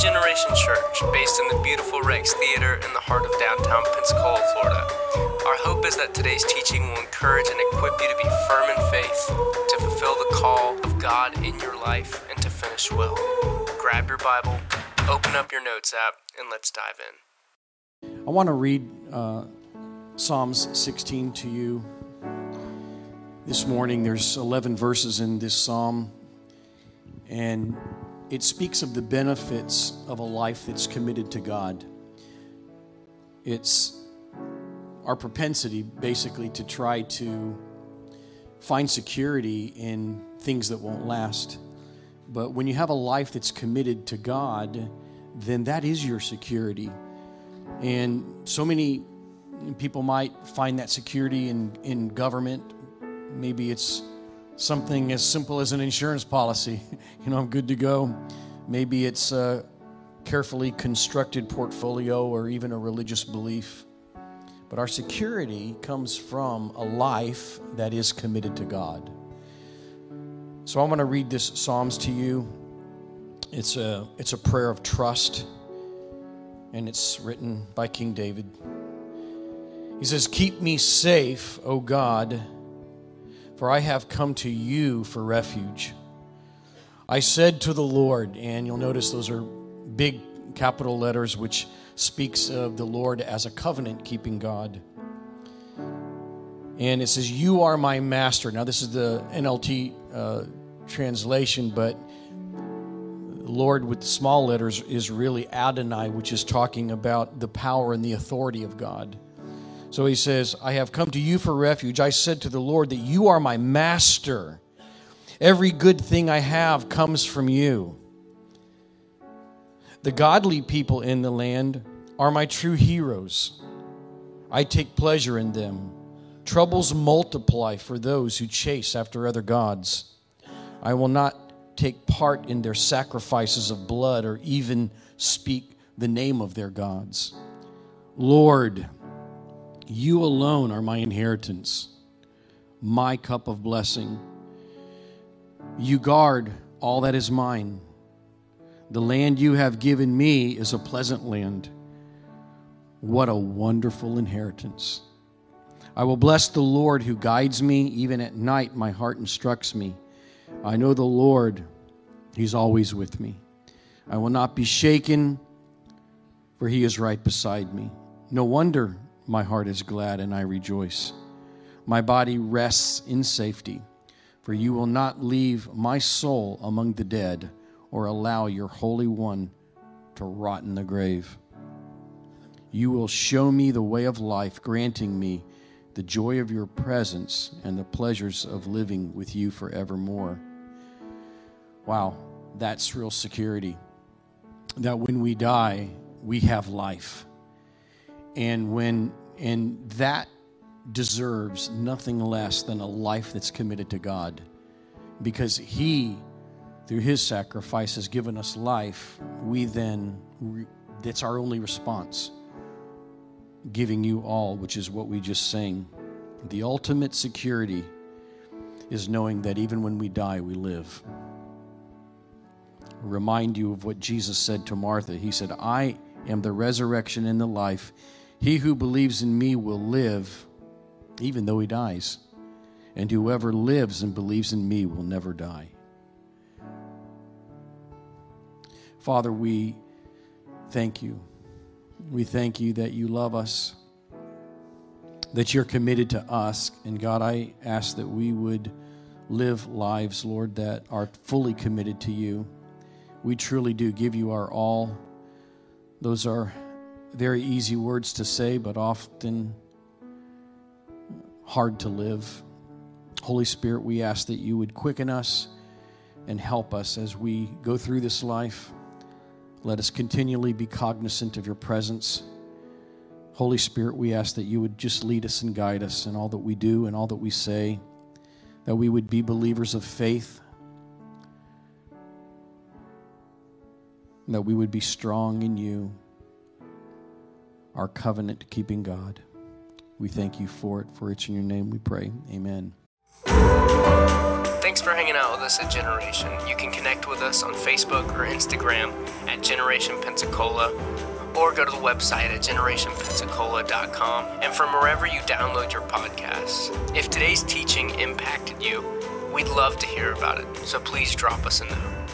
Generation Church, based in the beautiful Rex Theater in the heart of downtown Pensacola, Florida. Our hope is that today's teaching will encourage and equip you to be firm in faith, to fulfill the call of God in your life, and to finish well. Grab your Bible, open up your notes app, and let's dive in. I want to read uh, Psalms 16 to you this morning. There's 11 verses in this psalm, and it speaks of the benefits of a life that's committed to God. It's our propensity, basically, to try to find security in things that won't last. But when you have a life that's committed to God, then that is your security. And so many people might find that security in, in government. Maybe it's something as simple as an insurance policy. you know, I'm good to go. Maybe it's a carefully constructed portfolio or even a religious belief. But our security comes from a life that is committed to God. So I'm going to read this Psalms to you. It's a, it's a prayer of trust, and it's written by King David. He says, Keep me safe, O God for I have come to you for refuge. I said to the Lord, and you'll notice those are big capital letters, which speaks of the Lord as a covenant keeping God. And it says, You are my master. Now, this is the NLT uh, translation, but Lord with small letters is really Adonai, which is talking about the power and the authority of God. So he says, I have come to you for refuge. I said to the Lord that you are my master. Every good thing I have comes from you. The godly people in the land are my true heroes. I take pleasure in them. Troubles multiply for those who chase after other gods. I will not take part in their sacrifices of blood or even speak the name of their gods. Lord, you alone are my inheritance, my cup of blessing. You guard all that is mine. The land you have given me is a pleasant land. What a wonderful inheritance. I will bless the Lord who guides me. Even at night, my heart instructs me. I know the Lord, He's always with me. I will not be shaken, for He is right beside me. No wonder my heart is glad and I rejoice. My body rests in safety, for you will not leave my soul among the dead or allow your Holy One to rot in the grave. You will show me the way of life, granting me the joy of your presence and the pleasures of living with you forevermore. Wow, that's real security. That when we die, we have life. And when and that deserves nothing less than a life that's committed to God. Because He, through His sacrifice, has given us life. We then, that's our only response. Giving you all, which is what we just sang. The ultimate security is knowing that even when we die, we live. Remind you of what Jesus said to Martha. He said, I am the resurrection and the life. He who believes in me will live even though he dies. And whoever lives and believes in me will never die. Father, we thank you. We thank you that you love us, that you're committed to us. And God, I ask that we would live lives, Lord, that are fully committed to you. We truly do give you our all. Those are very easy words to say, but often hard to live. Holy Spirit, we ask that you would quicken us and help us as we go through this life. Let us continually be cognizant of your presence. Holy Spirit, we ask that you would just lead us and guide us in all that we do and all that we say, that we would be believers of faith, that we would be strong in you our covenant keeping God. We thank you for it, for it's in your name we pray. Amen. Thanks for hanging out with us at Generation. You can connect with us on Facebook or Instagram at Generation Pensacola or go to the website at generationpensacola.com and from wherever you download your podcasts. If today's teaching impacted you, we'd love to hear about it, so please drop us a note.